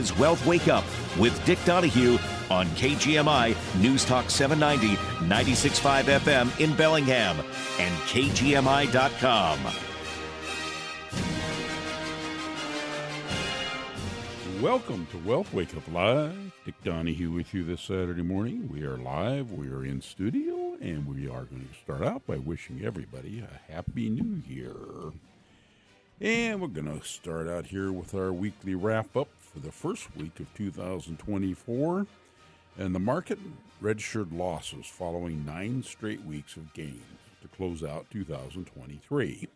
is Wealth Wake Up with Dick Donahue on KGMI News Talk 790, 96.5 FM in Bellingham and KGMI.com. Welcome to Wealth Wake Up Live. Dick Donahue with you this Saturday morning. We are live, we are in studio, and we are going to start out by wishing everybody a Happy New Year. And we're going to start out here with our weekly wrap up for the first week of 2024. And the market registered losses following nine straight weeks of gains to close out 2023.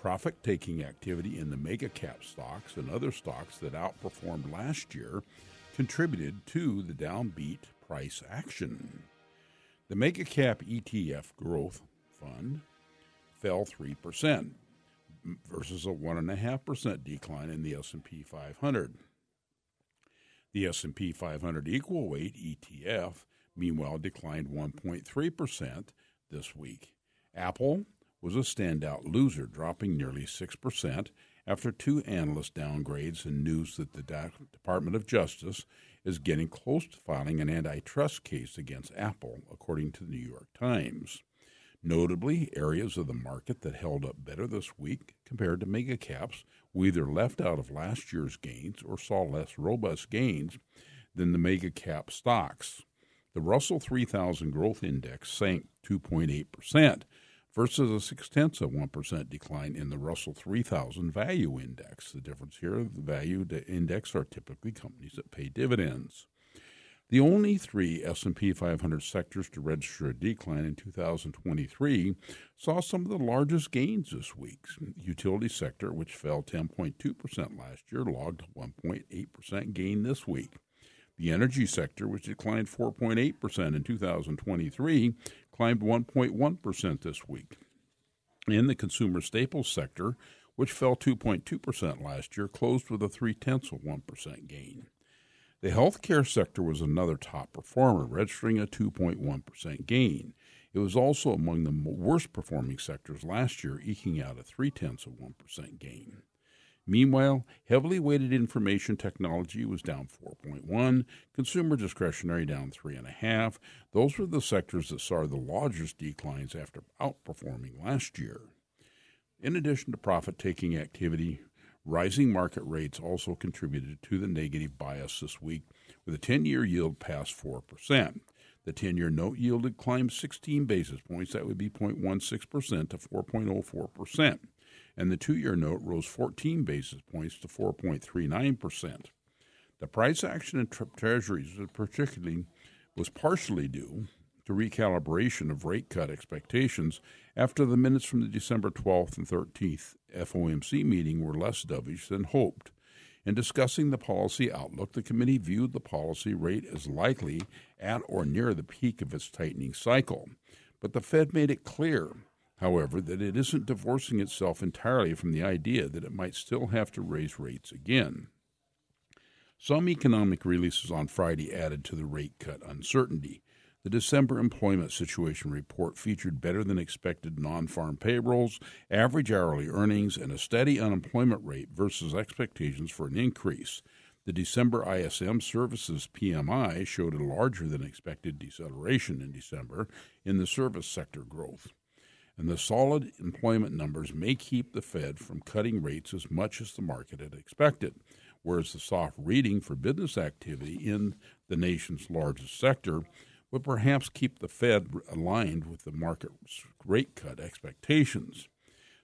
Profit taking activity in the mega cap stocks and other stocks that outperformed last year contributed to the downbeat price action. The mega cap ETF growth fund fell 3% versus a 1.5% decline in the S&P 500. The S&P 500 equal weight ETF meanwhile declined 1.3% this week. Apple was a standout loser, dropping nearly 6% after two analyst downgrades and news that the Department of Justice is getting close to filing an antitrust case against Apple, according to the New York Times. Notably, areas of the market that held up better this week compared to mega caps were either left out of last year's gains or saw less robust gains than the mega cap stocks. The Russell 3000 Growth Index sank 2.8% versus a six tenths of 1% decline in the Russell 3000 Value Index. The difference here, the value index are typically companies that pay dividends. The only three S&P 500 sectors to register a decline in 2023 saw some of the largest gains this week. Utility sector, which fell 10.2% last year, logged 1.8% gain this week. The energy sector, which declined 4.8% in 2023, climbed 1.1% this week. In the consumer staples sector, which fell 2.2% last year, closed with a three tenths of 1% gain. The healthcare sector was another top performer, registering a 2.1% gain. It was also among the worst performing sectors last year, eking out a three tenths of 1% gain. Meanwhile, heavily weighted information technology was down 4.1, consumer discretionary down 3.5. Those were the sectors that saw the largest declines after outperforming last year. In addition to profit taking activity, Rising market rates also contributed to the negative bias this week, with a 10 year yield past 4%. The 10 year note yield had climbed 16 basis points, that would be 0.16% to 4.04%. And the two year note rose 14 basis points to 4.39%. The price action in treasuries was particularly was partially due to recalibration of rate cut expectations after the minutes from the December 12th and 13th FOMC meeting were less dovish than hoped. In discussing the policy outlook, the committee viewed the policy rate as likely at or near the peak of its tightening cycle. But the Fed made it clear, however, that it isn't divorcing itself entirely from the idea that it might still have to raise rates again. Some economic releases on Friday added to the rate cut uncertainty. The December employment situation report featured better than expected non farm payrolls, average hourly earnings, and a steady unemployment rate versus expectations for an increase. The December ISM Services PMI showed a larger than expected deceleration in December in the service sector growth. And the solid employment numbers may keep the Fed from cutting rates as much as the market had expected, whereas the soft reading for business activity in the nation's largest sector would perhaps keep the Fed aligned with the market rate cut expectations.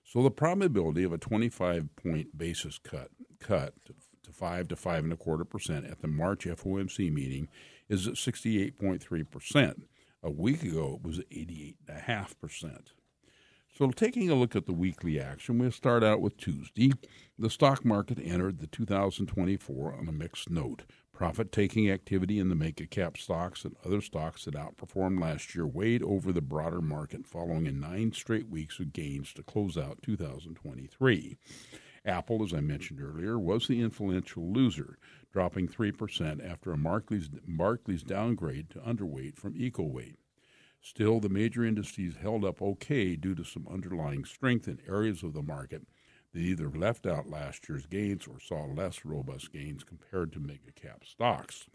So the probability of a 25 point basis cut cut to, five to five and a quarter percent at the March FOMC meeting is at 68.3 percent. A week ago, it was 88.5 percent. So, taking a look at the weekly action, we'll start out with Tuesday. The stock market entered the 2024 on a mixed note. Profit taking activity in the mega cap stocks and other stocks that outperformed last year weighed over the broader market following a nine straight weeks of gains to close out 2023. Apple, as I mentioned earlier, was the influential loser, dropping 3% after a Barclays, downgrade to underweight from equal weight. Still, the major indices held up okay due to some underlying strength in areas of the market that either left out last year's gains or saw less robust gains compared to mega cap stocks.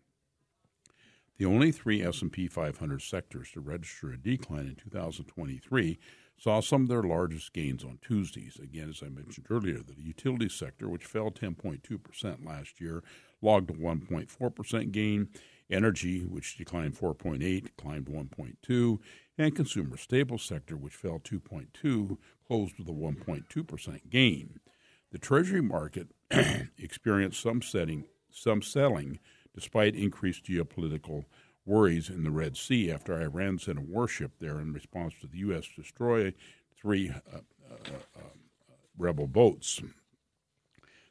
The only three S&P 500 sectors to register a decline in 2023 saw some of their largest gains on Tuesdays. Again, as I mentioned earlier, the utility sector, which fell 10.2% last year, logged a 1.4% gain. Energy, which declined 4.8, climbed 1.2, and consumer staples sector, which fell 2.2, closed with a 1.2% gain. The Treasury market experienced some setting, some selling despite increased geopolitical worries in the Red Sea after Iran sent a warship there in response to the U.S. destroy three uh, uh, uh, rebel boats.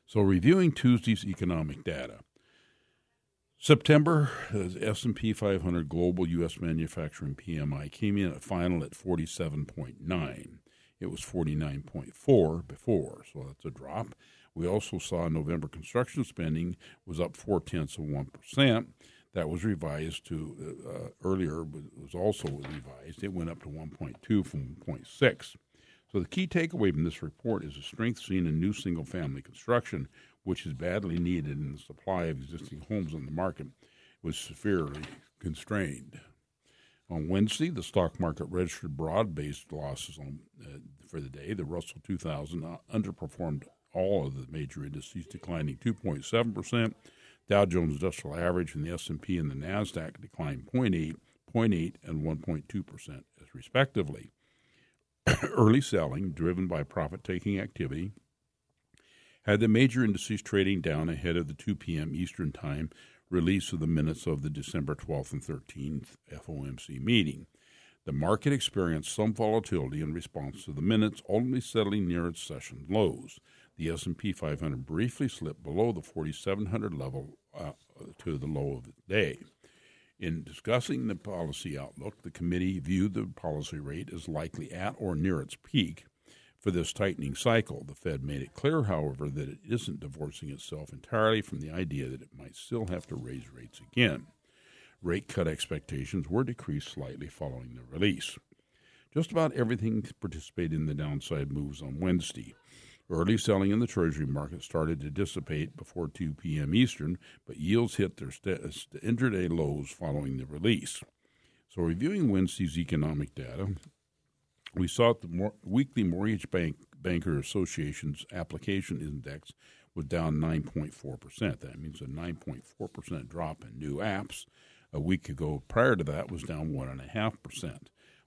So, reviewing Tuesday's economic data, September S&P 500 global U.S. manufacturing PMI came in at final at 47.9. It was 49.4 before, so that's a drop. We also saw November construction spending was up four tenths of one percent. That was revised to uh, uh earlier, was also revised. It went up to 1.2 from 1.6. So the key takeaway from this report is the strength seen in new single-family construction, which is badly needed, and the supply of existing homes on the market was severely constrained. On Wednesday, the stock market registered broad-based losses on, uh, for the day. The Russell 2000 uh, underperformed all of the major indices, declining 2.7 percent. Dow Jones Industrial Average and the S&P and the Nasdaq declined 0.8, 0.8, and 1.2 percent, respectively. Early selling, driven by profit-taking activity, had the major indices trading down ahead of the 2 p.m. Eastern Time release of the minutes of the December 12th and 13th FOMC meeting. The market experienced some volatility in response to the minutes, ultimately settling near its session lows. The S&P 500 briefly slipped below the 4700 level uh, to the low of the day. In discussing the policy outlook, the committee viewed the policy rate as likely at or near its peak for this tightening cycle. The Fed made it clear, however, that it isn't divorcing itself entirely from the idea that it might still have to raise rates again. Rate cut expectations were decreased slightly following the release. Just about everything participated in the downside moves on Wednesday. Early selling in the Treasury market started to dissipate before 2 p.m. Eastern, but yields hit their st- intraday lows following the release. So, reviewing Wednesday's economic data, we saw the mor- weekly Mortgage Bank Banker Association's application index was down 9.4%. That means a 9.4% drop in new apps. A week ago, prior to that, was down 1.5%.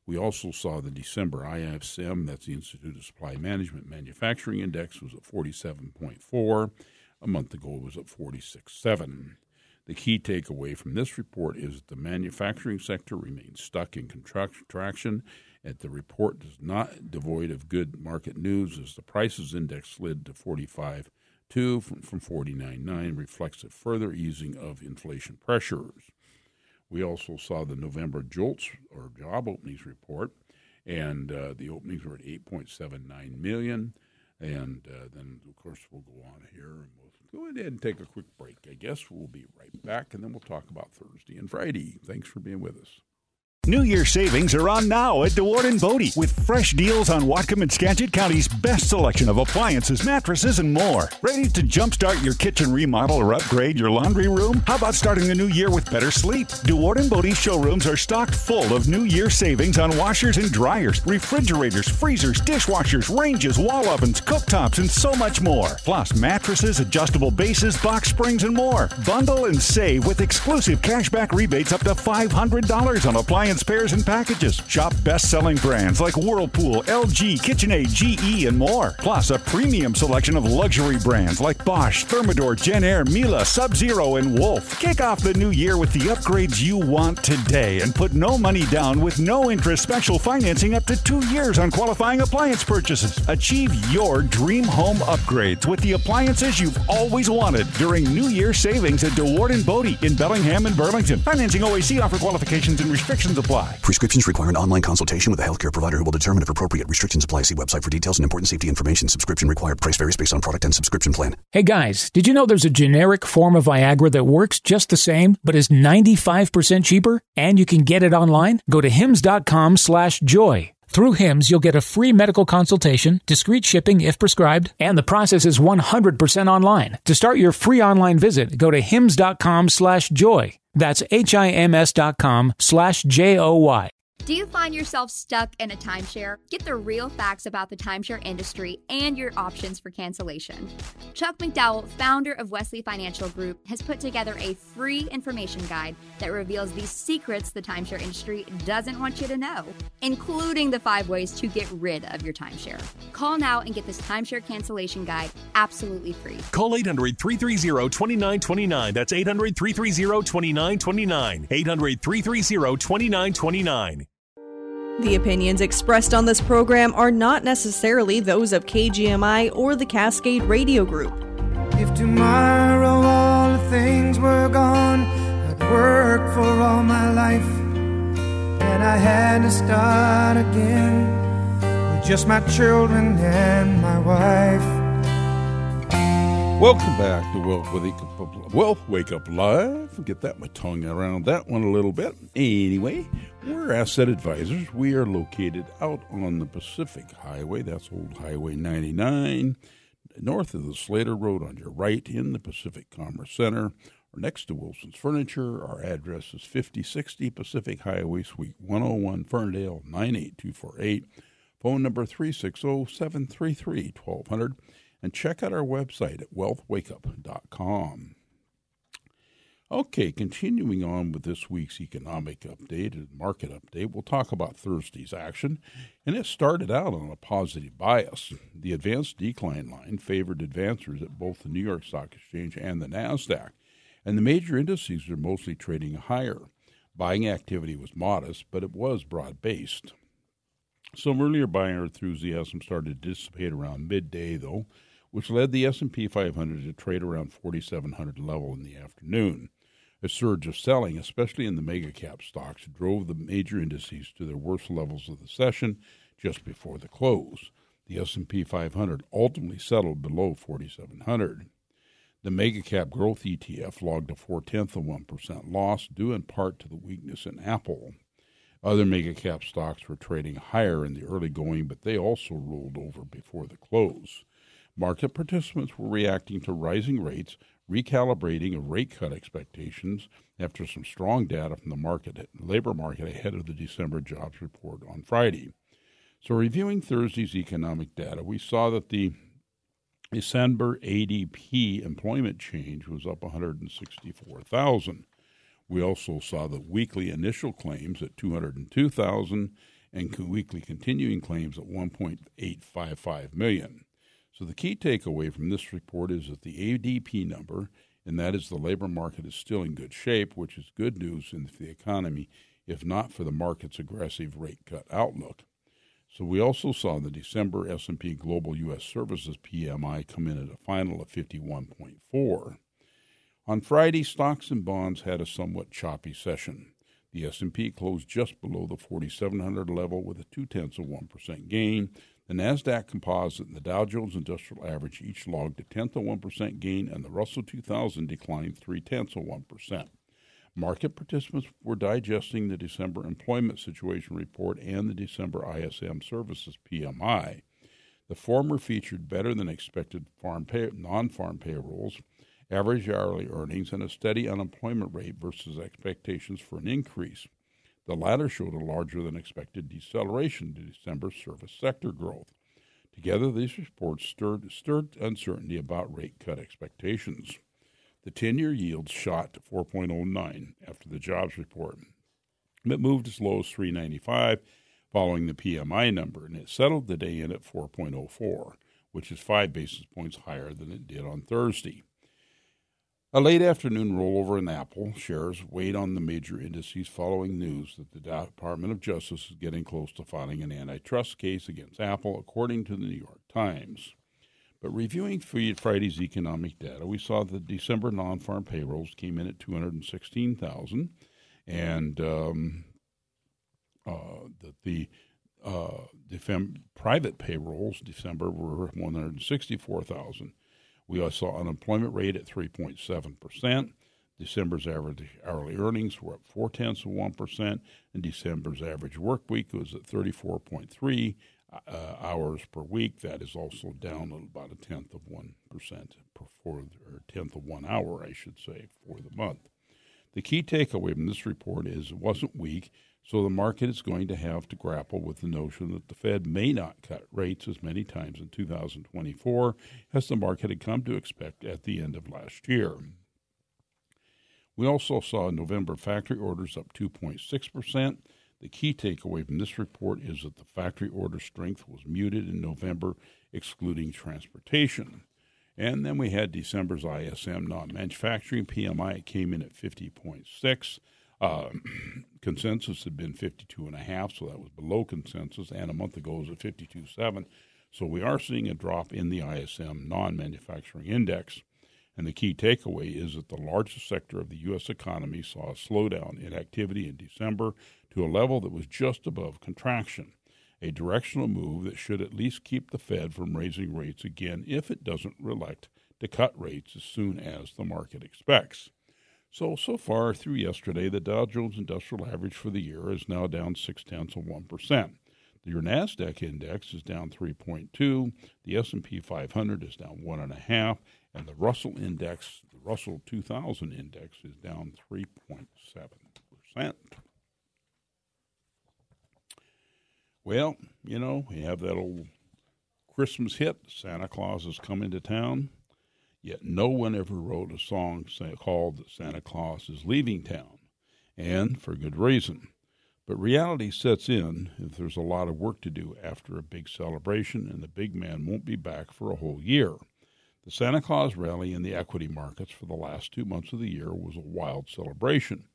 We also saw the December ISM, that's the Institute of Supply Management Manufacturing Index, was at 47.4. A month ago, it was at 46.7. The key takeaway from this report is that the manufacturing sector remains stuck in contraction, and the report is not devoid of good market news as the prices index slid to 45.2 from, from 49.9, reflects a further easing of inflation pressures. We also saw the November JOLTS or job openings report, and uh, the openings were at 8.79 million. And uh, then, of course, we'll go on here and we'll go ahead and take a quick break. I guess we'll be right back, and then we'll talk about Thursday and Friday. Thanks for being with us. New Year savings are on now at DeWaard and Bode with fresh deals on Whatcom and Skagit County's best selection of appliances, mattresses, and more. Ready to jumpstart your kitchen remodel or upgrade your laundry room? How about starting the new year with better sleep? DeWaard and Bode showrooms are stocked full of New Year savings on washers and dryers, refrigerators, freezers, dishwashers, ranges, wall ovens, cooktops, and so much more. Plus mattresses, adjustable bases, box springs, and more. Bundle and save with exclusive cashback rebates up to $500 on appliances spares and packages. Shop best-selling brands like Whirlpool, LG, KitchenAid, GE, and more. Plus, a premium selection of luxury brands like Bosch, Thermador, Jenn-Air, Miele, Sub-Zero, and Wolf. Kick off the new year with the upgrades you want today and put no money down with no interest special financing up to two years on qualifying appliance purchases. Achieve your dream home upgrades with the appliances you've always wanted during New Year savings at DeWaard and Bode in Bellingham and Burlington. Financing OAC offer qualifications and restrictions apply. Prescriptions require an online consultation with a healthcare provider who will determine if appropriate. Restrictions apply. See website for details and important safety information. Subscription required. Price varies based on product and subscription plan. Hey guys, did you know there's a generic form of Viagra that works just the same, but is 95% cheaper? And you can get it online? Go to hims.com slash joy. Through HIMS, you'll get a free medical consultation, discreet shipping if prescribed, and the process is 100% online. To start your free online visit, go to hims.com slash joy. That's H-I-M-S dot com slash J-O-Y. Do you find yourself stuck in a timeshare? Get the real facts about the timeshare industry and your options for cancellation. Chuck McDowell, founder of Wesley Financial Group, has put together a free information guide that reveals the secrets the timeshare industry doesn't want you to know, including the five ways to get rid of your timeshare. Call now and get this timeshare cancellation guide absolutely free. Call 800 330 2929. That's 800 330 2929. 800 330 2929. The opinions expressed on this program are not necessarily those of KGMI or the Cascade Radio Group. If tomorrow all the things were gone, I'd work for all my life, and I had to start again with just my children and my wife. Welcome back to Wealth Wake Up, Wealth Wake Up Live. Get that my tongue around that one a little bit. Anyway, we're asset advisors. We are located out on the Pacific Highway. That's Old Highway 99, north of the Slater Road on your right in the Pacific Commerce Center. Or next to Wilson's Furniture. Our address is 5060 Pacific Highway, Suite 101, Ferndale 98248. Phone number 360 733 1200 and check out our website at wealthwakeup.com. Okay, continuing on with this week's economic update and market update, we'll talk about Thursday's action, and it started out on a positive bias. The advanced decline line favored advancers at both the New York Stock Exchange and the NASDAQ, and the major indices are mostly trading higher. Buying activity was modest, but it was broad based. Some earlier buyer enthusiasm started to dissipate around midday, though, which led the S&P 500 to trade around 4700 level in the afternoon. A surge of selling, especially in the mega cap stocks, drove the major indices to their worst levels of the session just before the close. The S&P 500 ultimately settled below 4700. The mega cap growth ETF logged a four tenth of one percent loss, due in part to the weakness in Apple. Other mega cap stocks were trading higher in the early going, but they also rolled over before the close. Market participants were reacting to rising rates, recalibrating of rate cut expectations after some strong data from the market labor market ahead of the December jobs report on Friday. So, reviewing Thursday's economic data, we saw that the December ADP employment change was up 164,000. We also saw the weekly initial claims at 202,000 and weekly continuing claims at 1.855 million. So the key takeaway from this report is that the ADP number, and that is the labor market is still in good shape, which is good news in the economy, if not for the market's aggressive rate cut outlook. So we also saw the December S&P Global U.S. Services PMI come in at a final of 51.4. On Friday, stocks and bonds had a somewhat choppy session. The S&P closed just below the 4,700 level with a two tenths of one percent gain. The Nasdaq Composite and the Dow Jones Industrial Average each logged a tenth of one percent gain, and the Russell 2000 declined three tenths of one percent. Market participants were digesting the December employment situation report and the December ISM Services PMI. The former featured better than expected farm pay, non-farm payrolls, average hourly earnings, and a steady unemployment rate versus expectations for an increase. The latter showed a larger than expected deceleration to December service sector growth. Together, these reports stirred, stirred uncertainty about rate cut expectations. The 10 year yield shot to 4.09 after the jobs report. It moved as low as 395 following the PMI number, and it settled the day in at 4.04, which is five basis points higher than it did on Thursday. A late afternoon rollover in Apple shares weighed on the major indices following news that the Department of Justice is getting close to filing an antitrust case against Apple, according to the New York Times. But reviewing Friday's economic data, we saw that December non farm payrolls came in at 216,000 and um, uh, that the uh, private payrolls December were 164,000. We saw unemployment rate at 3.7%. December's average hourly earnings were up four tenths of 1%, and December's average work week was at 34.3 uh, hours per week. That is also down about a tenth of 1% per for, or tenth of one hour, I should say, for the month. The key takeaway from this report is it wasn't weak, so the market is going to have to grapple with the notion that the Fed may not cut rates as many times in 2024 as the market had come to expect at the end of last year. We also saw November factory orders up 2.6%. The key takeaway from this report is that the factory order strength was muted in November, excluding transportation. And then we had December's ISM non manufacturing PMI. It came in at 50.6. Uh, consensus had been 52.5, so that was below consensus. And a month ago it was at 52.7. So we are seeing a drop in the ISM non manufacturing index. And the key takeaway is that the largest sector of the U.S. economy saw a slowdown in activity in December to a level that was just above contraction a directional move that should at least keep the Fed from raising rates again if it doesn't elect to cut rates as soon as the market expects. So, so far through yesterday, the Dow Jones Industrial Average for the year is now down six tenths of 1%. Your Nasdaq index is down 3.2. The S&P 500 is down one and a half, and the Russell index, the Russell 2000 index, is down 3.7 percent. Well, you know, we have that old Christmas hit, Santa Claus is coming to town, yet no one ever wrote a song called Santa Claus is leaving town, and for good reason. But reality sets in if there's a lot of work to do after a big celebration, and the big man won't be back for a whole year. The Santa Claus rally in the equity markets for the last two months of the year was a wild celebration.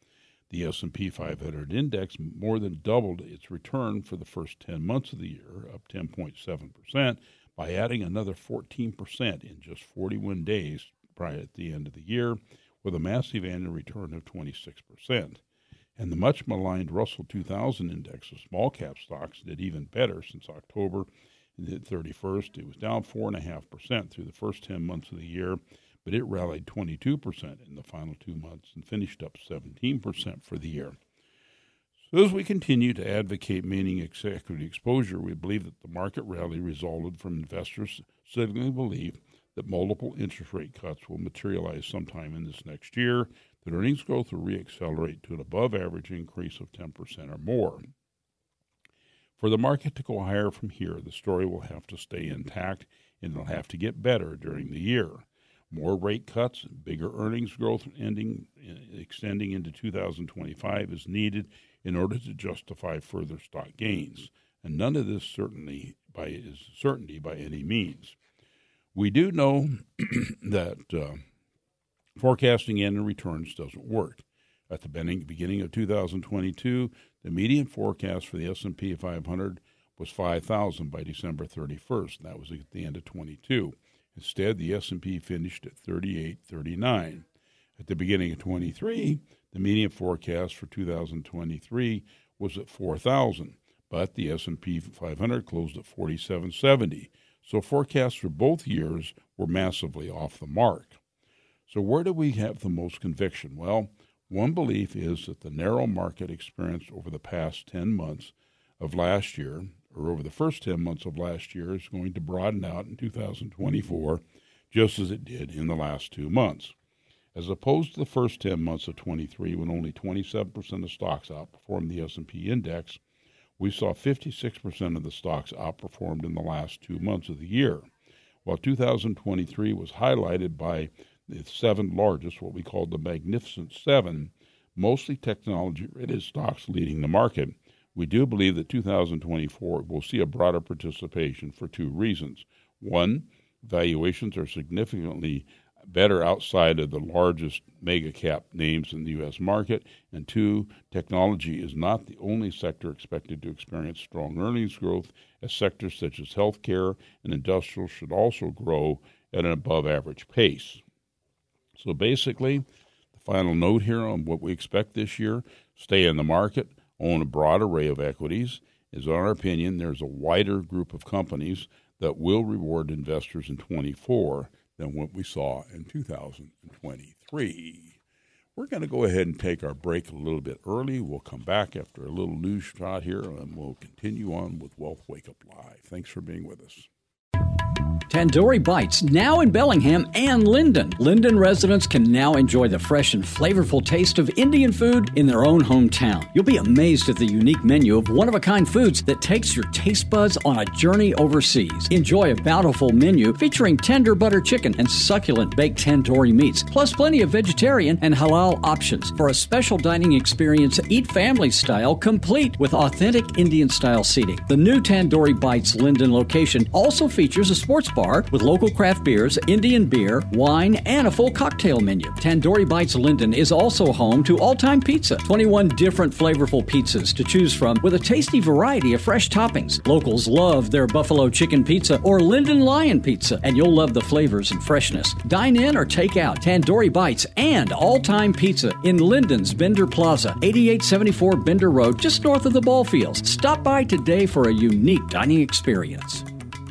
The S&P 500 index more than doubled its return for the first 10 months of the year, up 10.7%, by adding another 14% in just 41 days prior at the end of the year, with a massive annual return of 26%. And the much maligned Russell 2000 index of small cap stocks did even better since October 31st. It was down 4.5% through the first 10 months of the year but it rallied 22% in the final two months and finished up 17% for the year. So, as we continue to advocate meaning equity exposure, we believe that the market rally resulted from investors signaling belief that multiple interest rate cuts will materialize sometime in this next year, that earnings growth will reaccelerate to an above average increase of 10% or more. For the market to go higher from here, the story will have to stay intact and it'll have to get better during the year. More rate cuts, bigger earnings growth ending, extending into 2025 is needed in order to justify further stock gains, and none of this certainly by is certainty by any means. We do know that uh, forecasting annual returns doesn't work. At the beginning of 2022, the median forecast for the S&P 500 was 5,000 by December 31st. That was at the end of 22. Instead, the S&P finished at 38.39. At the beginning of 23, the median forecast for 2023 was at 4,000, but the S&P 500 closed at 4770. So forecasts for both years were massively off the mark. So where do we have the most conviction? Well, one belief is that the narrow market experienced over the past 10 months of last year or over the first 10 months of last year is going to broaden out in 2024, just as it did in the last two months. As opposed to the first 10 months of 23 when only 27% of stocks outperformed the S&P index, we saw 56% of the stocks outperformed in the last 2 months of the year. While 2023 was highlighted by the seven largest, what we call the Magnificent Seven, mostly technology related stocks leading the market, we do believe that 2024 will see a broader participation for two reasons. One, valuations are significantly better outside of the largest mega cap names in the U.S. market. And two, technology is not the only sector expected to experience strong earnings growth, as sectors such as healthcare and industrial should also grow at an above average pace. So basically, the final note here on what we expect this year stay in the market own a broad array of equities, is, in our opinion, there's a wider group of companies that will reward investors in 24 than what we saw in 2023. We're going to go ahead and take our break a little bit early. We'll come back after a little news shot here, and we'll continue on with Wealth Wake Up Live. Thanks for being with us. Tandoori Bites, now in Bellingham and Lynden. Lynden residents can now enjoy the fresh and flavorful taste of Indian food in their own hometown. You'll be amazed at the unique menu of one of a kind foods that takes your taste buds on a journey overseas. Enjoy a bountiful menu featuring tender butter chicken and succulent baked tandoori meats, plus plenty of vegetarian and halal options. For a special dining experience, eat family style, complete with authentic Indian style seating. The new Tandoori Bites Lynden location also features a sports bar with local craft beers, Indian beer, wine, and a full cocktail menu. Tandoori Bites Lynden is also home to all time pizza, 21 different flavorful pizzas to choose from with a tasty variety of fresh toppings. Locals love their buffalo chicken pizza or Lynden Lion pizza, and you'll love the flavors and freshness. Dine in or take out Tandoori Bites and all time pizza in Lynden's Bender Plaza, 8874 Bender Road, just north of the ball fields. Stop by today for a unique dining experience.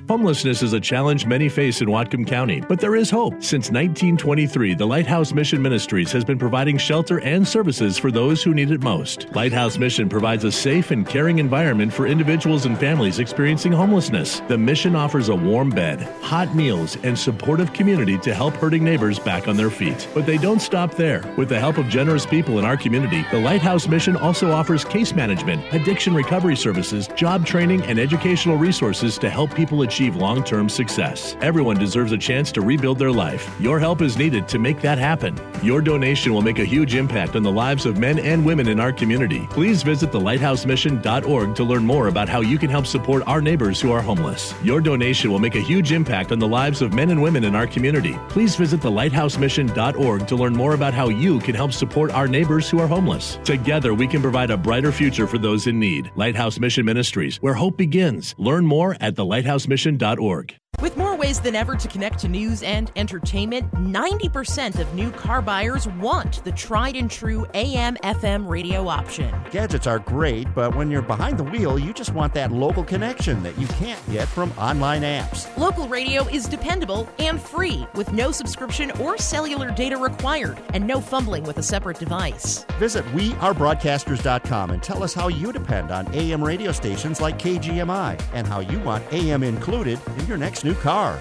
Homelessness is a challenge many face in Whatcom County, but there is hope. Since 1923, the Lighthouse Mission Ministries has been providing shelter and services for those who need it most. Lighthouse Mission provides a safe and caring environment for individuals and families experiencing homelessness. The mission offers a warm bed, hot meals, and supportive community to help hurting neighbors back on their feet. But they don't stop there. With the help of generous people in our community, the Lighthouse Mission also offers case management, addiction recovery services, job training, and educational resources to help people achieve achieve long term success. Everyone deserves a chance to rebuild their life. Your help is needed to make that happen. Your donation will make a huge impact on the lives of men and women in our community. Please visit thelighthousemission.org to learn more about how you can help support our neighbors who are homeless. Your donation will make a huge impact on the lives of men and women in our community. Please visit thelighthousemission.org to learn more about how you can help support our neighbors who are homeless. Together, we can provide a brighter future for those in need. Lighthouse Mission Ministries, where hope begins. Learn more at thelighthousemission.org. With more ways than ever to connect to news and entertainment, 90% of new car buyers want the tried and true AM FM radio option. Gadgets are great, but when you're behind the wheel, you just want that local connection that you can't get from online apps. Local radio is dependable and free, with no subscription or cellular data required, and no fumbling with a separate device. Visit wearebroadcasters.com and tell us how you depend on AM radio stations like KGMI and how you want AM included in your next new car.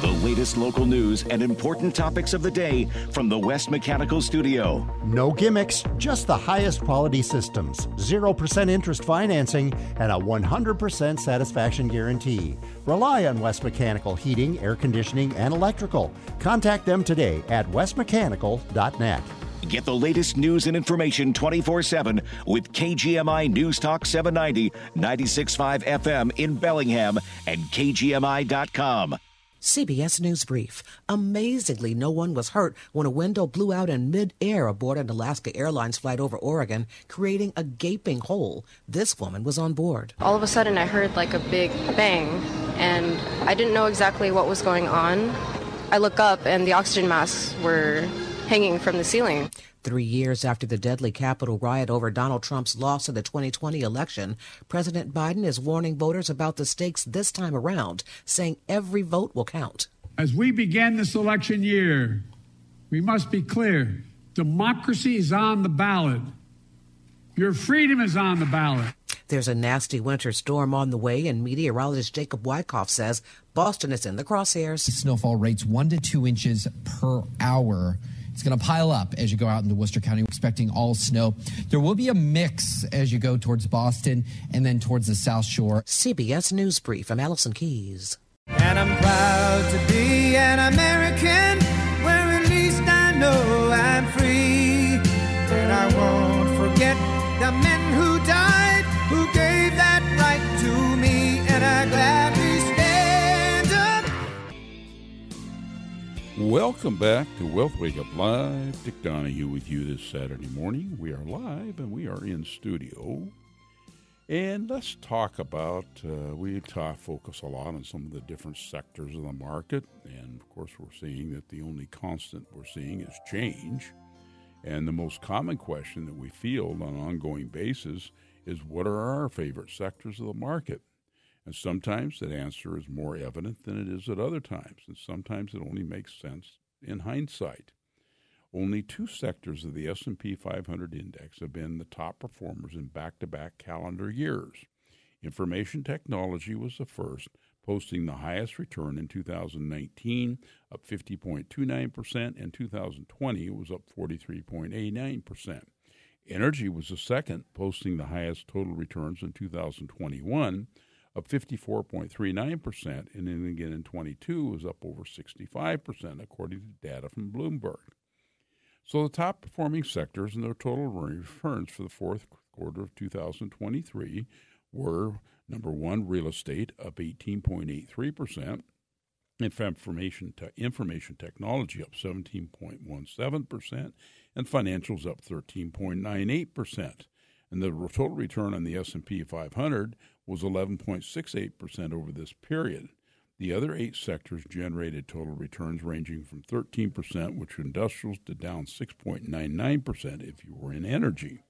The latest local news and important topics of the day from the West Mechanical Studio. No gimmicks, just the highest quality systems, 0% interest financing, and a 100% satisfaction guarantee. Rely on West Mechanical Heating, Air Conditioning, and Electrical. Contact them today at westmechanical.net. Get the latest news and information 24 7 with KGMI News Talk 790, 96.5 FM in Bellingham, and KGMI.com. CBS News Brief. Amazingly, no one was hurt when a window blew out in mid-air aboard an Alaska Airlines flight over Oregon, creating a gaping hole. This woman was on board. All of a sudden, I heard like a big bang, and I didn't know exactly what was going on. I look up, and the oxygen masks were hanging from the ceiling. Three years after the deadly Capitol riot over Donald Trump's loss in the 2020 election, President Biden is warning voters about the stakes this time around, saying every vote will count. As we begin this election year, we must be clear democracy is on the ballot. Your freedom is on the ballot. There's a nasty winter storm on the way, and meteorologist Jacob Wycoff says Boston is in the crosshairs. Snowfall rates one to two inches per hour. It's going to pile up as you go out into Worcester County, expecting all snow. There will be a mix as you go towards Boston and then towards the South Shore. CBS News Brief. I'm Allison Keyes. And I'm proud to be an American where at least I know I'm free. And I won't forget Welcome back to Wealth Wake Up Live. Dick Donahue with you this Saturday morning. We are live and we are in studio. And let's talk about, uh, we talk, focus a lot on some of the different sectors of the market. And of course, we're seeing that the only constant we're seeing is change. And the most common question that we field on an ongoing basis is what are our favorite sectors of the market? And sometimes that answer is more evident than it is at other times. And sometimes it only makes sense in hindsight. only two sectors of the S&P 500 index have been the top performers in back-to-back calendar years. Information technology was the first, posting the highest return in 2019, up 50.29%, and 2020 was up 43.89%. Energy was the second, posting the highest total returns in 2021, up 54.39%, and then again in 22 was up over 65%, according to data from Bloomberg. So the top performing sectors and their total returns for the fourth quarter of 2023 were number one, real estate up 18.83%, information, te- information technology up 17.17%, and financials up 13.98%. And the total return on the S&P 500 was 11.68% over this period. The other eight sectors generated total returns ranging from 13%, which were industrials, to down 6.99% if you were in energy.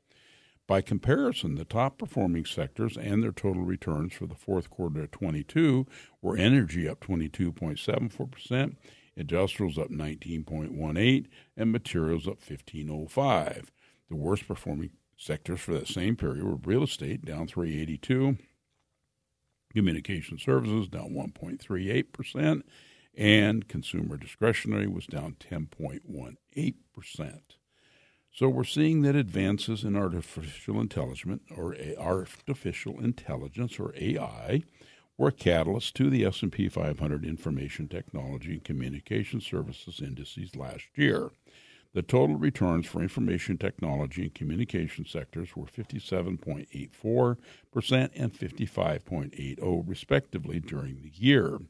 By comparison, the top performing sectors and their total returns for the fourth quarter of 22 were energy up 22.74%, industrials up 19.18, and materials up 15.05. The worst performing sectors for that same period were real estate down 382, communication services down 1.38%, and consumer discretionary was down 10.18%. So we're seeing that advances in artificial intelligence or artificial intelligence or AI were a catalyst to the S&P 500 information technology and communication services indices last year. The total returns for information technology and communication sectors were 57.84% and 55.80 respectively during the year.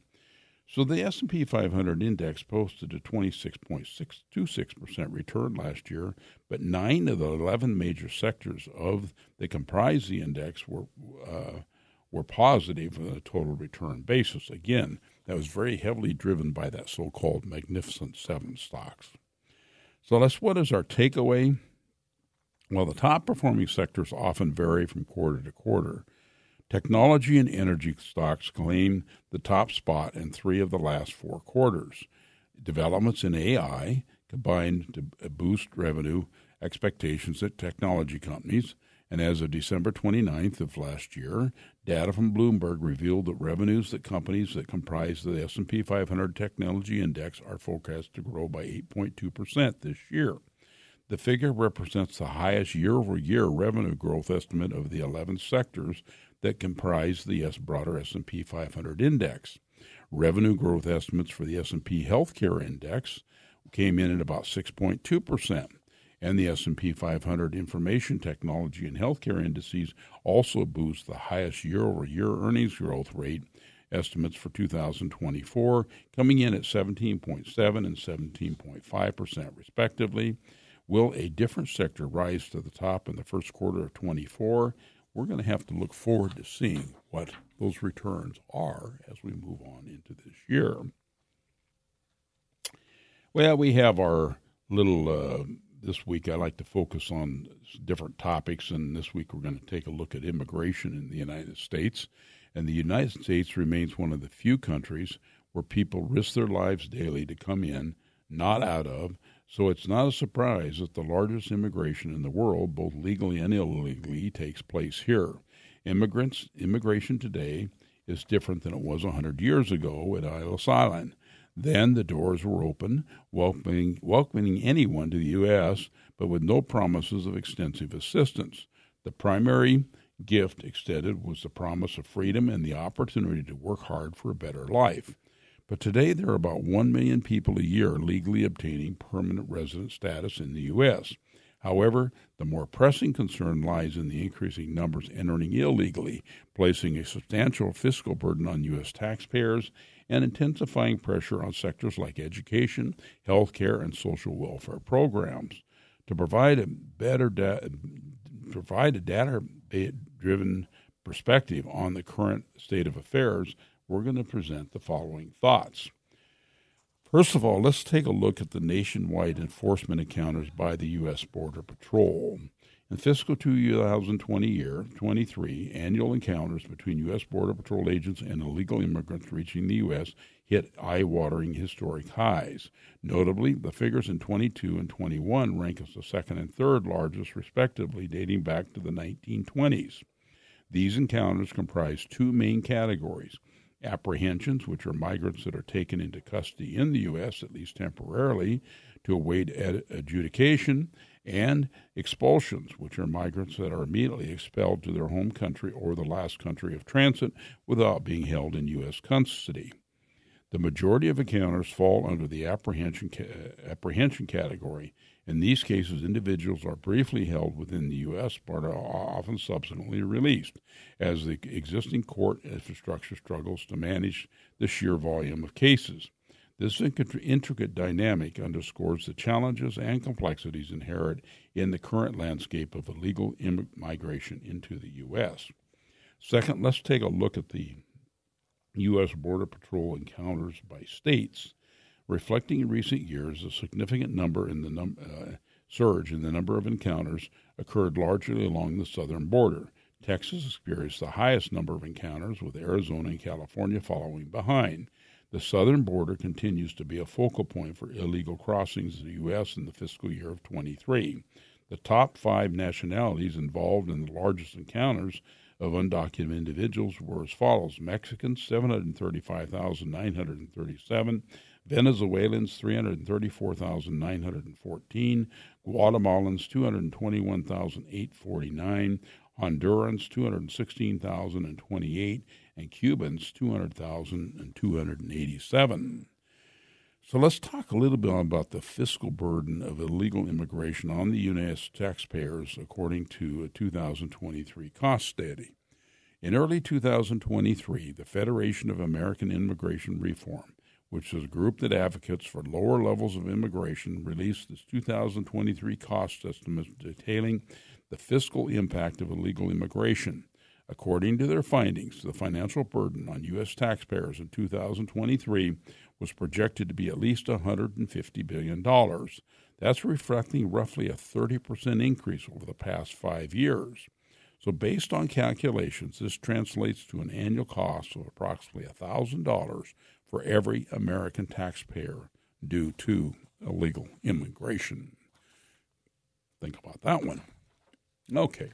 So the S&P 500 index posted a 26.626% return last year, but 9 of the 11 major sectors of that comprise the index were uh, were positive on a total return basis. Again, that was very heavily driven by that so-called magnificent 7 stocks. So that's what is our takeaway? Well, the top performing sectors often vary from quarter to quarter. Technology and energy stocks claim the top spot in three of the last four quarters. Developments in AI combined to boost revenue expectations at technology companies. And as of December 29th of last year, data from Bloomberg revealed that revenues that companies that comprise the S&P 500 Technology Index are forecast to grow by 8.2% this year. The figure represents the highest year-over-year revenue growth estimate of the 11 sectors that comprise the S broader S&P 500 index. Revenue growth estimates for the S&P Healthcare Index came in at about 6.2 percent and the S&P 500 Information Technology and Healthcare indices also boost the highest year-over-year earnings growth rate estimates for 2024, coming in at 17.7 and 17.5 percent respectively. Will a different sector rise to the top in the first quarter of 24? We're going to have to look forward to seeing what those returns are as we move on into this year. Well, we have our little uh, this week I like to focus on different topics, and this week we're going to take a look at immigration in the United States. And the United States remains one of the few countries where people risk their lives daily to come in, not out of. So it's not a surprise that the largest immigration in the world, both legally and illegally, takes place here. Immigrants immigration today is different than it was a 100 years ago at Ellis Island. Then the doors were open, welcoming, welcoming anyone to the U.S., but with no promises of extensive assistance. The primary gift extended was the promise of freedom and the opportunity to work hard for a better life. But today there are about 1 million people a year legally obtaining permanent resident status in the U.S. However, the more pressing concern lies in the increasing numbers entering illegally, placing a substantial fiscal burden on U.S. taxpayers and intensifying pressure on sectors like education, health care, and social welfare programs. To provide a better da- provide a data-driven perspective on the current state of affairs, we're going to present the following thoughts. First of all, let's take a look at the nationwide enforcement encounters by the U.S. Border Patrol. In fiscal 2020 year 23, annual encounters between U.S. Border Patrol agents and illegal immigrants reaching the U.S. hit eye-watering historic highs. Notably, the figures in 22 and 21 rank as the second and third largest, respectively, dating back to the 1920s. These encounters comprise two main categories apprehensions, which are migrants that are taken into custody in the U.S., at least temporarily, to await adjudication, and expulsions, which are migrants that are immediately expelled to their home country or the last country of transit without being held in U.S. custody. The majority of encounters fall under the apprehension, ca- apprehension category. In these cases, individuals are briefly held within the U.S. but are often subsequently released, as the existing court infrastructure struggles to manage the sheer volume of cases. This intricate dynamic underscores the challenges and complexities inherent in the current landscape of illegal immigration into the U.S. Second, let's take a look at the U.S. Border Patrol encounters by states, reflecting in recent years a significant number in the num- uh, surge in the number of encounters occurred largely along the southern border. Texas experienced the highest number of encounters, with Arizona and California following behind. The southern border continues to be a focal point for illegal crossings of the U.S. in the fiscal year of 23. The top five nationalities involved in the largest encounters of undocumented individuals were as follows Mexicans, 735,937, Venezuelans, 334,914, Guatemalans, 221,849, Hondurans, 216,028, and Cubans 200,287. So let's talk a little bit about the fiscal burden of illegal immigration on the U.S. taxpayers, according to a 2023 cost study. In early 2023, the Federation of American Immigration Reform, which is a group that advocates for lower levels of immigration, released its 2023 cost estimate detailing the fiscal impact of illegal immigration. According to their findings, the financial burden on U.S. taxpayers in 2023 was projected to be at least $150 billion. That's reflecting roughly a 30% increase over the past five years. So, based on calculations, this translates to an annual cost of approximately $1,000 for every American taxpayer due to illegal immigration. Think about that one. Okay.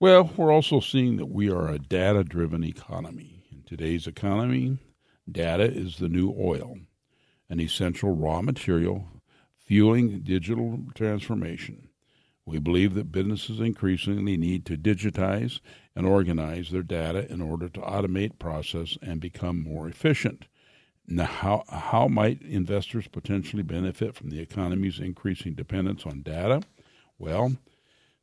Well, we're also seeing that we are a data driven economy. In today's economy, data is the new oil, an essential raw material fueling digital transformation. We believe that businesses increasingly need to digitize and organize their data in order to automate process and become more efficient. Now, how, how might investors potentially benefit from the economy's increasing dependence on data? Well,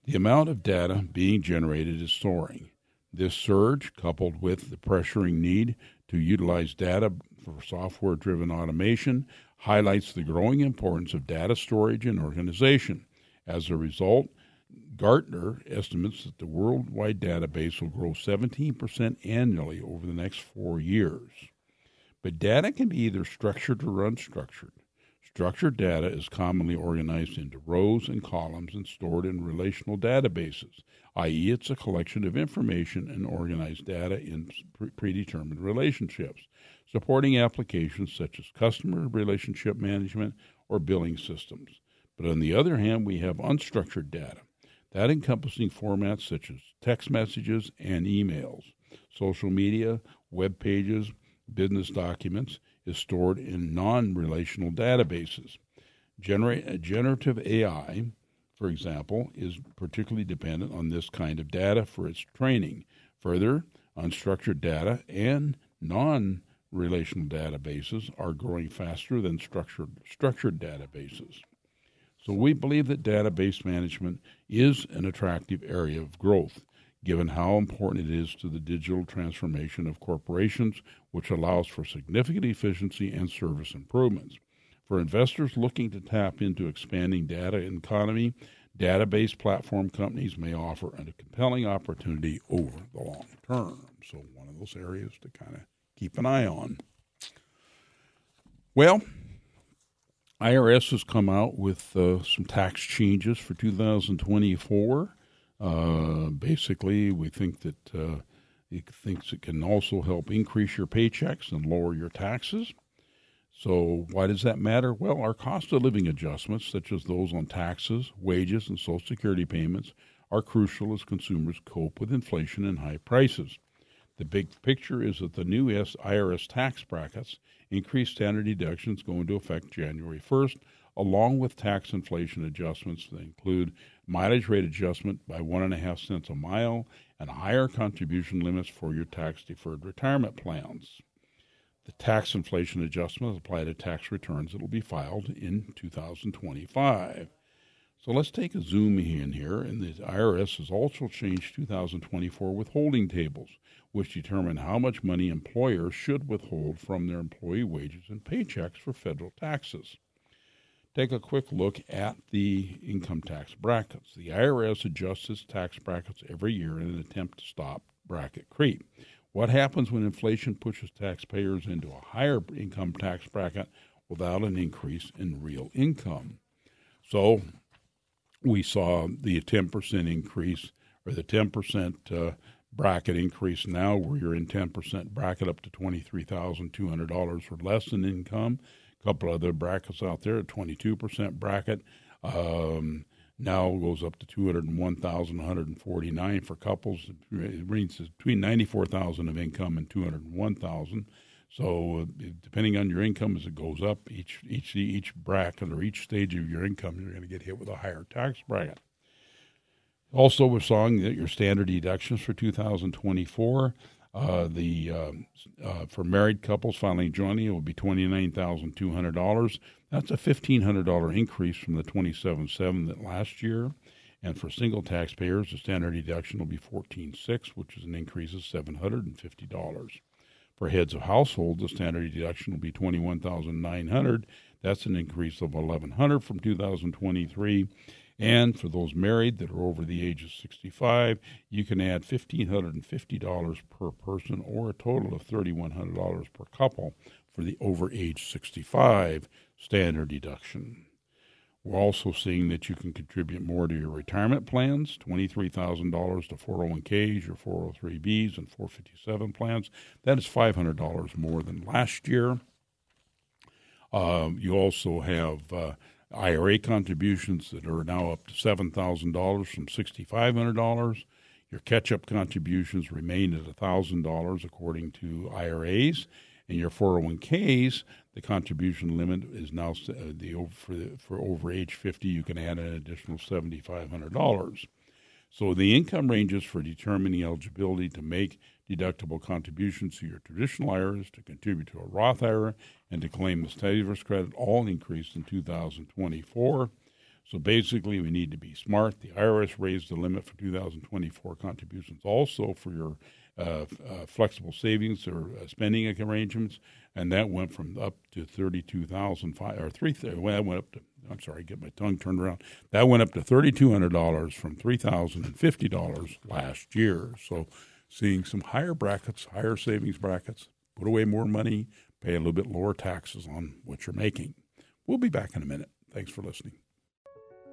the amount of data being generated is soaring. This surge, coupled with the pressuring need to utilize data for software driven automation, highlights the growing importance of data storage and organization. As a result, Gartner estimates that the worldwide database will grow 17% annually over the next four years. But data can be either structured or unstructured. Structured data is commonly organized into rows and columns and stored in relational databases, i.e., it's a collection of information and organized data in predetermined relationships, supporting applications such as customer relationship management or billing systems. But on the other hand, we have unstructured data, that encompassing formats such as text messages and emails, social media, web pages, business documents, is stored in non relational databases. Genera- generative AI, for example, is particularly dependent on this kind of data for its training. Further, unstructured data and non relational databases are growing faster than structured, structured databases. So we believe that database management is an attractive area of growth given how important it is to the digital transformation of corporations, which allows for significant efficiency and service improvements. For investors looking to tap into expanding data economy, database platform companies may offer a compelling opportunity over the long term. So, one of those areas to kind of keep an eye on. Well, IRS has come out with uh, some tax changes for 2024. Uh, basically, we think that uh, it thinks it can also help increase your paychecks and lower your taxes. So, why does that matter? Well, our cost of living adjustments, such as those on taxes, wages, and Social Security payments, are crucial as consumers cope with inflation and high prices. The big picture is that the new IRS tax brackets increased standard deductions go into effect January 1st, along with tax inflation adjustments that include mileage rate adjustment by one and a half cents a mile and higher contribution limits for your tax deferred retirement plans. The tax inflation adjustment apply to tax returns that will be filed in 2025. So let's take a zoom in here, and the IRS has also changed 2024 withholding tables, which determine how much money employers should withhold from their employee wages and paychecks for federal taxes. Take a quick look at the income tax brackets. The IRS adjusts its tax brackets every year in an attempt to stop bracket creep. What happens when inflation pushes taxpayers into a higher income tax bracket without an increase in real income? So we saw the 10% increase or the 10% uh, bracket increase now where you're in 10% bracket up to $23,200 or less in income. Couple other brackets out there, a 22% bracket. Um, now goes up to 201,149 for couples. It ranges between 94,000 of income and 201,000. So uh, depending on your income as it goes up, each each each bracket or each stage of your income, you're going to get hit with a higher tax bracket. Also, we're seeing that your standard deductions for 2024, uh, the uh, uh, for married couples filing jointly, it will be twenty nine thousand two hundred dollars. That's a $1,500 increase from the $27,700 that last year. And for single taxpayers, the standard deduction will be $14,600, which is an increase of $750. For heads of households, the standard deduction will be 21,900. That's an increase of 1,100 from 2023. And for those married that are over the age of 65, you can add $1,550 per person or a total of $3,100 per couple for the over age 65 standard deduction. We're also seeing that you can contribute more to your retirement plans $23,000 to 401ks, your 403bs, and 457 plans. That is $500 more than last year. Um, you also have uh, IRA contributions that are now up to $7,000 from $6,500. Your catch up contributions remain at $1,000 according to IRAs. In your 401ks, the contribution limit is now uh, the for the, for over age 50. You can add an additional $7,500. So the income ranges for determining eligibility to make deductible contributions to your traditional IRAs, to contribute to a Roth IRA, and to claim the savers credit all increased in 2024. So basically, we need to be smart. The IRS raised the limit for 2024 contributions also for your uh, uh, flexible savings or uh, spending arrangements, and that went from up to thirty-two thousand five or three. Well, that went up to. I'm sorry, get my tongue turned around. That went up to thirty-two hundred dollars from three thousand and fifty dollars last year. So, seeing some higher brackets, higher savings brackets, put away more money, pay a little bit lower taxes on what you're making. We'll be back in a minute. Thanks for listening.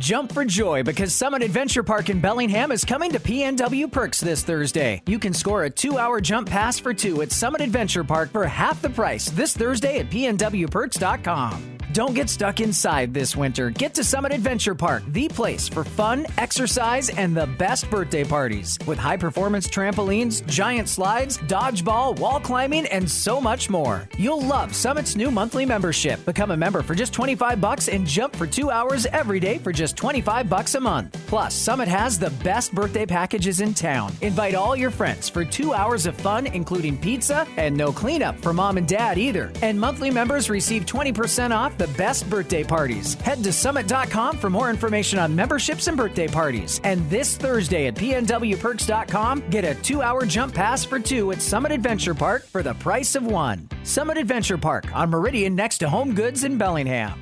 Jump for joy because Summit Adventure Park in Bellingham is coming to PNW Perks this Thursday. You can score a two hour jump pass for two at Summit Adventure Park for half the price this Thursday at PNWPerks.com. Don't get stuck inside this winter. Get to Summit Adventure Park, the place for fun, exercise, and the best birthday parties. With high performance trampolines, giant slides, dodgeball, wall climbing, and so much more. You'll love Summit's new monthly membership. Become a member for just 25 bucks and jump for two hours every day for just 25 bucks a month. Plus, Summit has the best birthday packages in town. Invite all your friends for two hours of fun, including pizza and no cleanup for mom and dad either. And monthly members receive 20% off the best birthday parties. Head to summit.com for more information on memberships and birthday parties. And this Thursday at pnwperks.com, get a two hour jump pass for two at Summit Adventure Park for the price of one. Summit Adventure Park on Meridian next to Home Goods in Bellingham.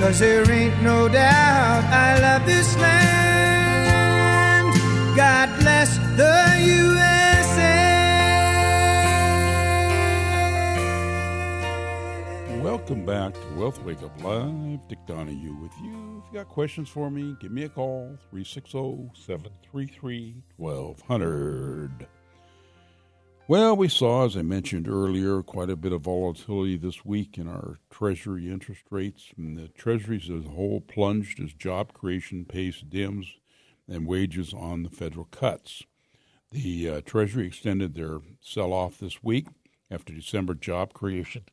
Cause there ain't no doubt I love this land. God bless the USA. Welcome back to Wealth Wake Up Live. Dick Donahue with you. If you got questions for me, give me a call 360 733 1200. Well, we saw, as I mentioned earlier, quite a bit of volatility this week in our Treasury interest rates. And the Treasuries as a whole plunged as job creation pace dims and wages on the federal cuts. The uh, Treasury extended their sell off this week after December job creation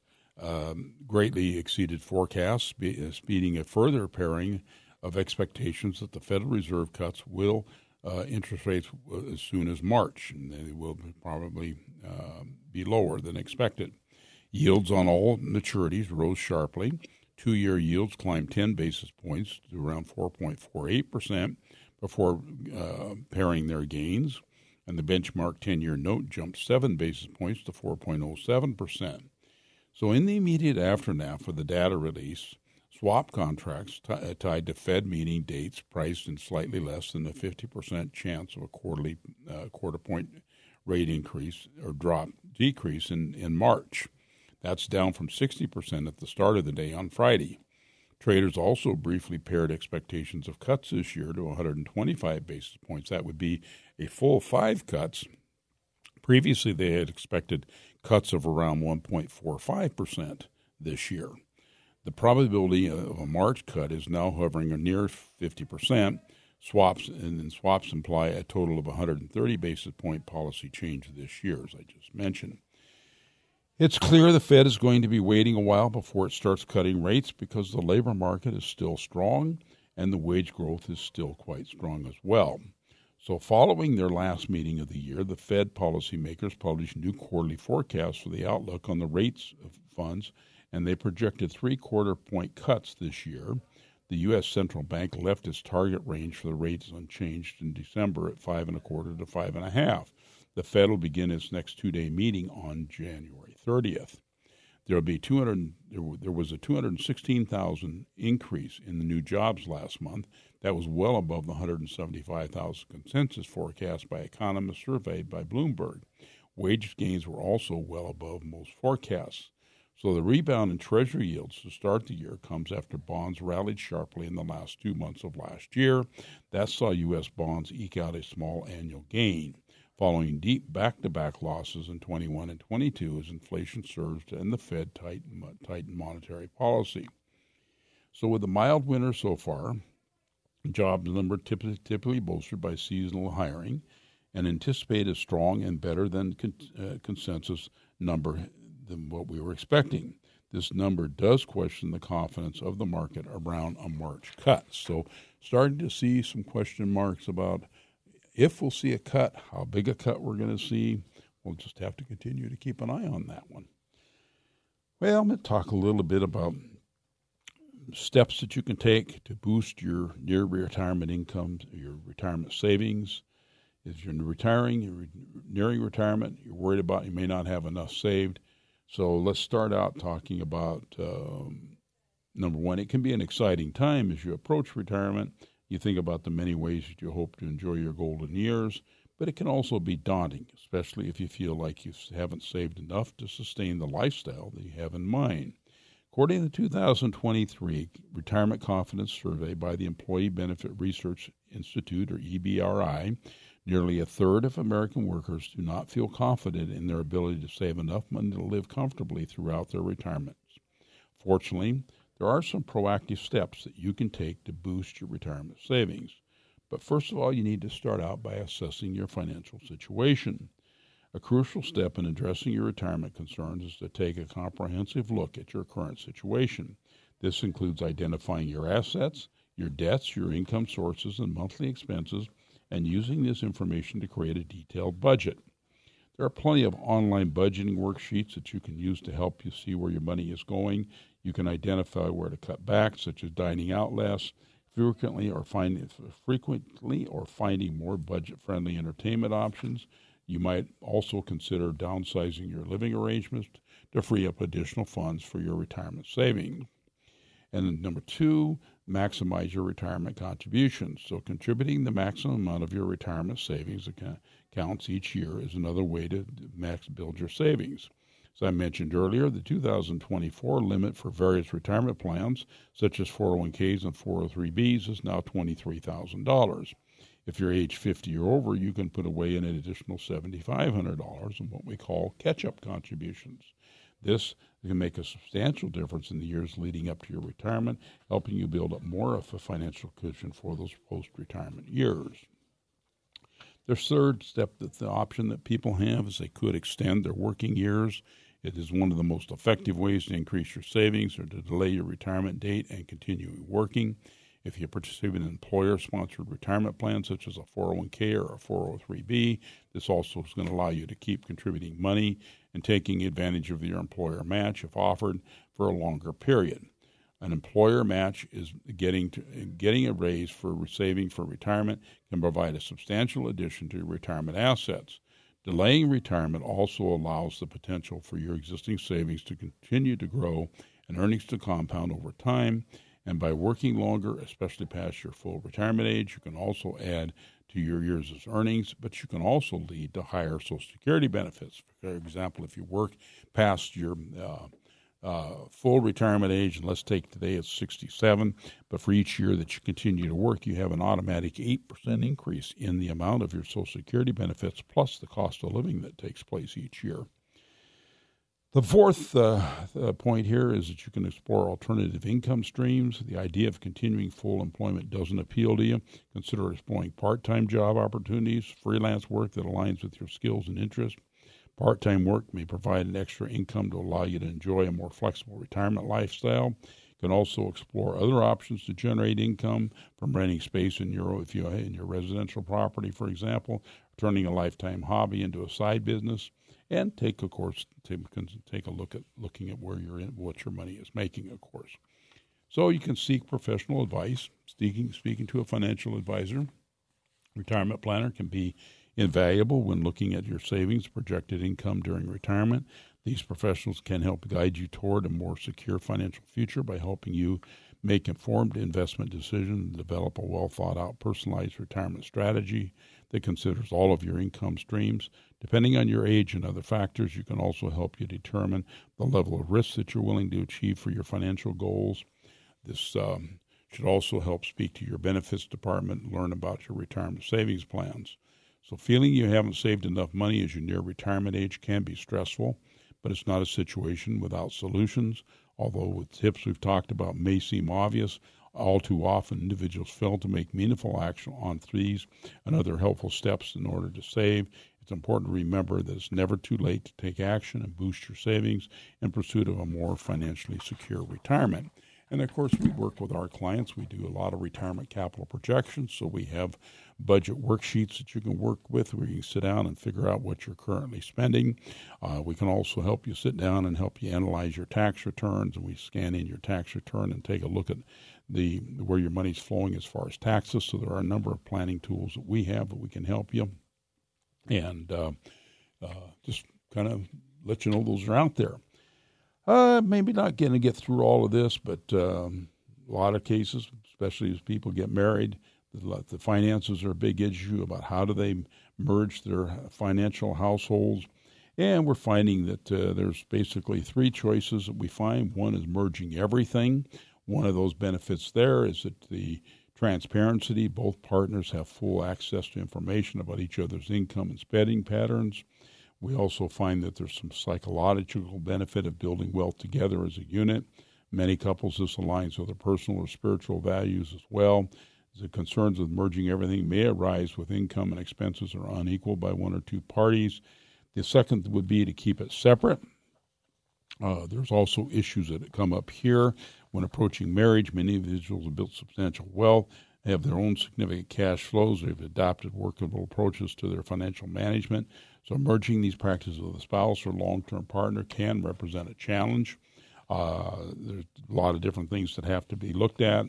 um, greatly exceeded forecasts, uh, speeding a further pairing of expectations that the Federal Reserve cuts will uh, interest rates as soon as March, and they will probably uh, be lower than expected. Yields on all maturities rose sharply. Two year yields climbed 10 basis points to around 4.48% before uh, pairing their gains, and the benchmark 10 year note jumped 7 basis points to 4.07%. So, in the immediate aftermath of the data release, Swap contracts t- uh, tied to Fed meeting dates priced in slightly less than a 50% chance of a quarterly uh, quarter point rate increase or drop decrease in, in March. That's down from 60% at the start of the day on Friday. Traders also briefly paired expectations of cuts this year to 125 basis points. That would be a full five cuts. Previously, they had expected cuts of around 1.45% this year. The probability of a March cut is now hovering near 50%. Swaps and swaps imply a total of 130 basis point policy change this year, as I just mentioned. It's clear the Fed is going to be waiting a while before it starts cutting rates because the labor market is still strong and the wage growth is still quite strong as well. So, following their last meeting of the year, the Fed policymakers published new quarterly forecasts for the outlook on the rates of funds and they projected three quarter point cuts this year. The U.S. central bank left its target range for the rates unchanged in December at five and a quarter to five and a half. The Fed will begin its next two-day meeting on January 30th. There will be 200. There was a 216,000 increase in the new jobs last month. That was well above the 175,000 consensus forecast by economists surveyed by Bloomberg. Wage gains were also well above most forecasts. So the rebound in Treasury yields to start the year comes after bonds rallied sharply in the last two months of last year. That saw U.S. bonds eke out a small annual gain, following deep back to back losses in 21 and 22 as inflation surged and the Fed tightened, tightened monetary policy. So, with a mild winter so far, jobs number typically, bolstered by seasonal hiring, and anticipate a strong and better than con- uh, consensus number than what we were expecting. This number does question the confidence of the market around a March cut. So, starting to see some question marks about if we'll see a cut, how big a cut we're going to see. We'll just have to continue to keep an eye on that one. Well, I'm going to talk a little bit about steps that you can take to boost your near retirement income, your retirement savings. If you're retiring, you're nearing retirement, you're worried about you may not have enough saved so let's start out talking about um, number one. It can be an exciting time as you approach retirement. You think about the many ways that you hope to enjoy your golden years, but it can also be daunting, especially if you feel like you haven't saved enough to sustain the lifestyle that you have in mind. According to the 2023 Retirement Confidence Survey by the Employee Benefit Research Institute, or EBRI, nearly a third of American workers do not feel confident in their ability to save enough money to live comfortably throughout their retirements. Fortunately, there are some proactive steps that you can take to boost your retirement savings. But first of all, you need to start out by assessing your financial situation. A crucial step in addressing your retirement concerns is to take a comprehensive look at your current situation. This includes identifying your assets, your debts, your income sources, and monthly expenses, and using this information to create a detailed budget. There are plenty of online budgeting worksheets that you can use to help you see where your money is going. You can identify where to cut back, such as dining out less, frequently or finding frequently or finding more budget-friendly entertainment options. You might also consider downsizing your living arrangements to free up additional funds for your retirement savings. And number two, maximize your retirement contributions. So, contributing the maximum amount of your retirement savings accounts each year is another way to max build your savings. As I mentioned earlier, the 2024 limit for various retirement plans, such as 401ks and 403bs, is now $23,000. If you're age 50 or over, you can put away an additional $7,500 in what we call catch up contributions. This can make a substantial difference in the years leading up to your retirement, helping you build up more of a financial cushion for those post retirement years. The third step that the option that people have is they could extend their working years it is one of the most effective ways to increase your savings or to delay your retirement date and continue working. If you participate in an employer sponsored retirement plan, such as a 401k or a 403b, this also is going to allow you to keep contributing money and taking advantage of your employer match if offered for a longer period. An employer match is getting to, getting a raise for saving for retirement can provide a substantial addition to your retirement assets. Delaying retirement also allows the potential for your existing savings to continue to grow and earnings to compound over time. And by working longer, especially past your full retirement age, you can also add to your years' of earnings, but you can also lead to higher Social Security benefits. For example, if you work past your uh, uh, full retirement age, and let's take today it's 67, but for each year that you continue to work, you have an automatic 8% increase in the amount of your Social Security benefits plus the cost of living that takes place each year. The fourth uh, uh, point here is that you can explore alternative income streams. The idea of continuing full employment doesn't appeal to you. Consider exploring part time job opportunities, freelance work that aligns with your skills and interests. Part time work may provide an extra income to allow you to enjoy a more flexible retirement lifestyle. You can also explore other options to generate income from renting space in your if you in your residential property, for example, turning a lifetime hobby into a side business, and take of course take a look at looking at where you're in, what your money is making, of course. So you can seek professional advice. Speaking speaking to a financial advisor, retirement planner can be invaluable when looking at your savings projected income during retirement. These professionals can help guide you toward a more secure financial future by helping you make informed investment decisions and develop a well thought out personalized retirement strategy that considers all of your income streams. Depending on your age and other factors, you can also help you determine the level of risk that you're willing to achieve for your financial goals. This um, should also help speak to your benefits department learn about your retirement savings plans. So, feeling you haven't saved enough money as you near retirement age can be stressful, but it's not a situation without solutions. Although the tips we've talked about may seem obvious, all too often individuals fail to make meaningful action on these and other helpful steps in order to save. It's important to remember that it's never too late to take action and boost your savings in pursuit of a more financially secure retirement. And of course, we work with our clients. We do a lot of retirement capital projections. So we have budget worksheets that you can work with where you can sit down and figure out what you're currently spending. Uh, we can also help you sit down and help you analyze your tax returns. And we scan in your tax return and take a look at the where your money's flowing as far as taxes. So there are a number of planning tools that we have that we can help you. And uh, uh, just kind of let you know those are out there. Uh, maybe not going to get through all of this, but um, a lot of cases, especially as people get married, the, finances are a big issue about how do they merge their financial households. And we're finding that uh, there's basically three choices that we find. One is merging everything. One of those benefits there is that the transparency, both partners have full access to information about each other's income and spending patterns. We also find that there's some psychological benefit of building wealth together as a unit. Many couples, this aligns with their personal or spiritual values as well. The concerns with merging everything may arise with income and expenses are unequal by one or two parties. The second would be to keep it separate. Uh, there's also issues that come up here when approaching marriage. Many individuals have built substantial wealth, have their own significant cash flows. They've adopted workable approaches to their financial management. So, merging these practices with a spouse or long term partner can represent a challenge. Uh, there's a lot of different things that have to be looked at.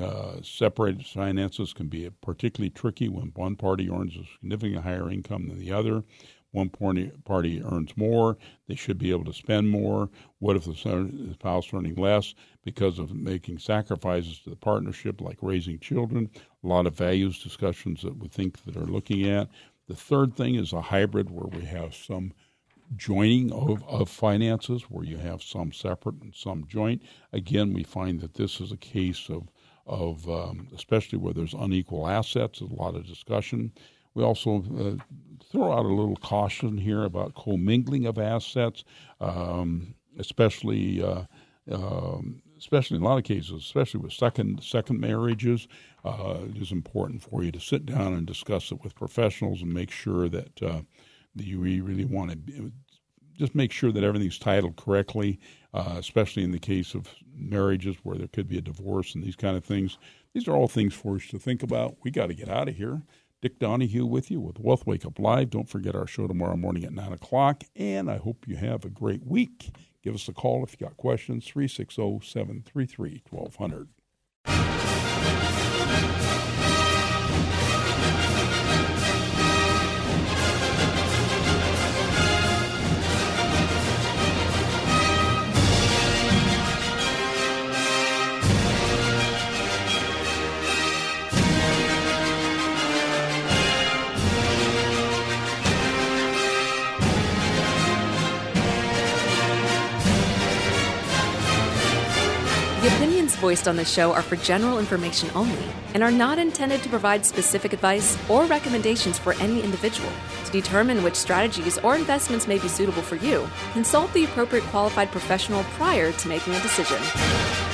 Uh, separated finances can be particularly tricky when one party earns a significantly higher income than the other. One party, party earns more, they should be able to spend more. What if the spouse earning less because of making sacrifices to the partnership, like raising children? A lot of values discussions that we think that are looking at. The third thing is a hybrid where we have some joining of, of finances, where you have some separate and some joint. Again, we find that this is a case of of um, especially where there's unequal assets. A lot of discussion. We also uh, throw out a little caution here about commingling of assets, um, especially uh, um, especially in a lot of cases, especially with second second marriages. Uh, it is important for you to sit down and discuss it with professionals and make sure that uh, you really want to just make sure that everything's titled correctly, uh, especially in the case of marriages where there could be a divorce and these kind of things. These are all things for us to think about. We got to get out of here. Dick Donahue with you with Wealth Wake Up Live. Don't forget our show tomorrow morning at 9 o'clock. And I hope you have a great week. Give us a call if you got questions, 360 733 1200. Voiced on this show are for general information only and are not intended to provide specific advice or recommendations for any individual. To determine which strategies or investments may be suitable for you, consult the appropriate qualified professional prior to making a decision.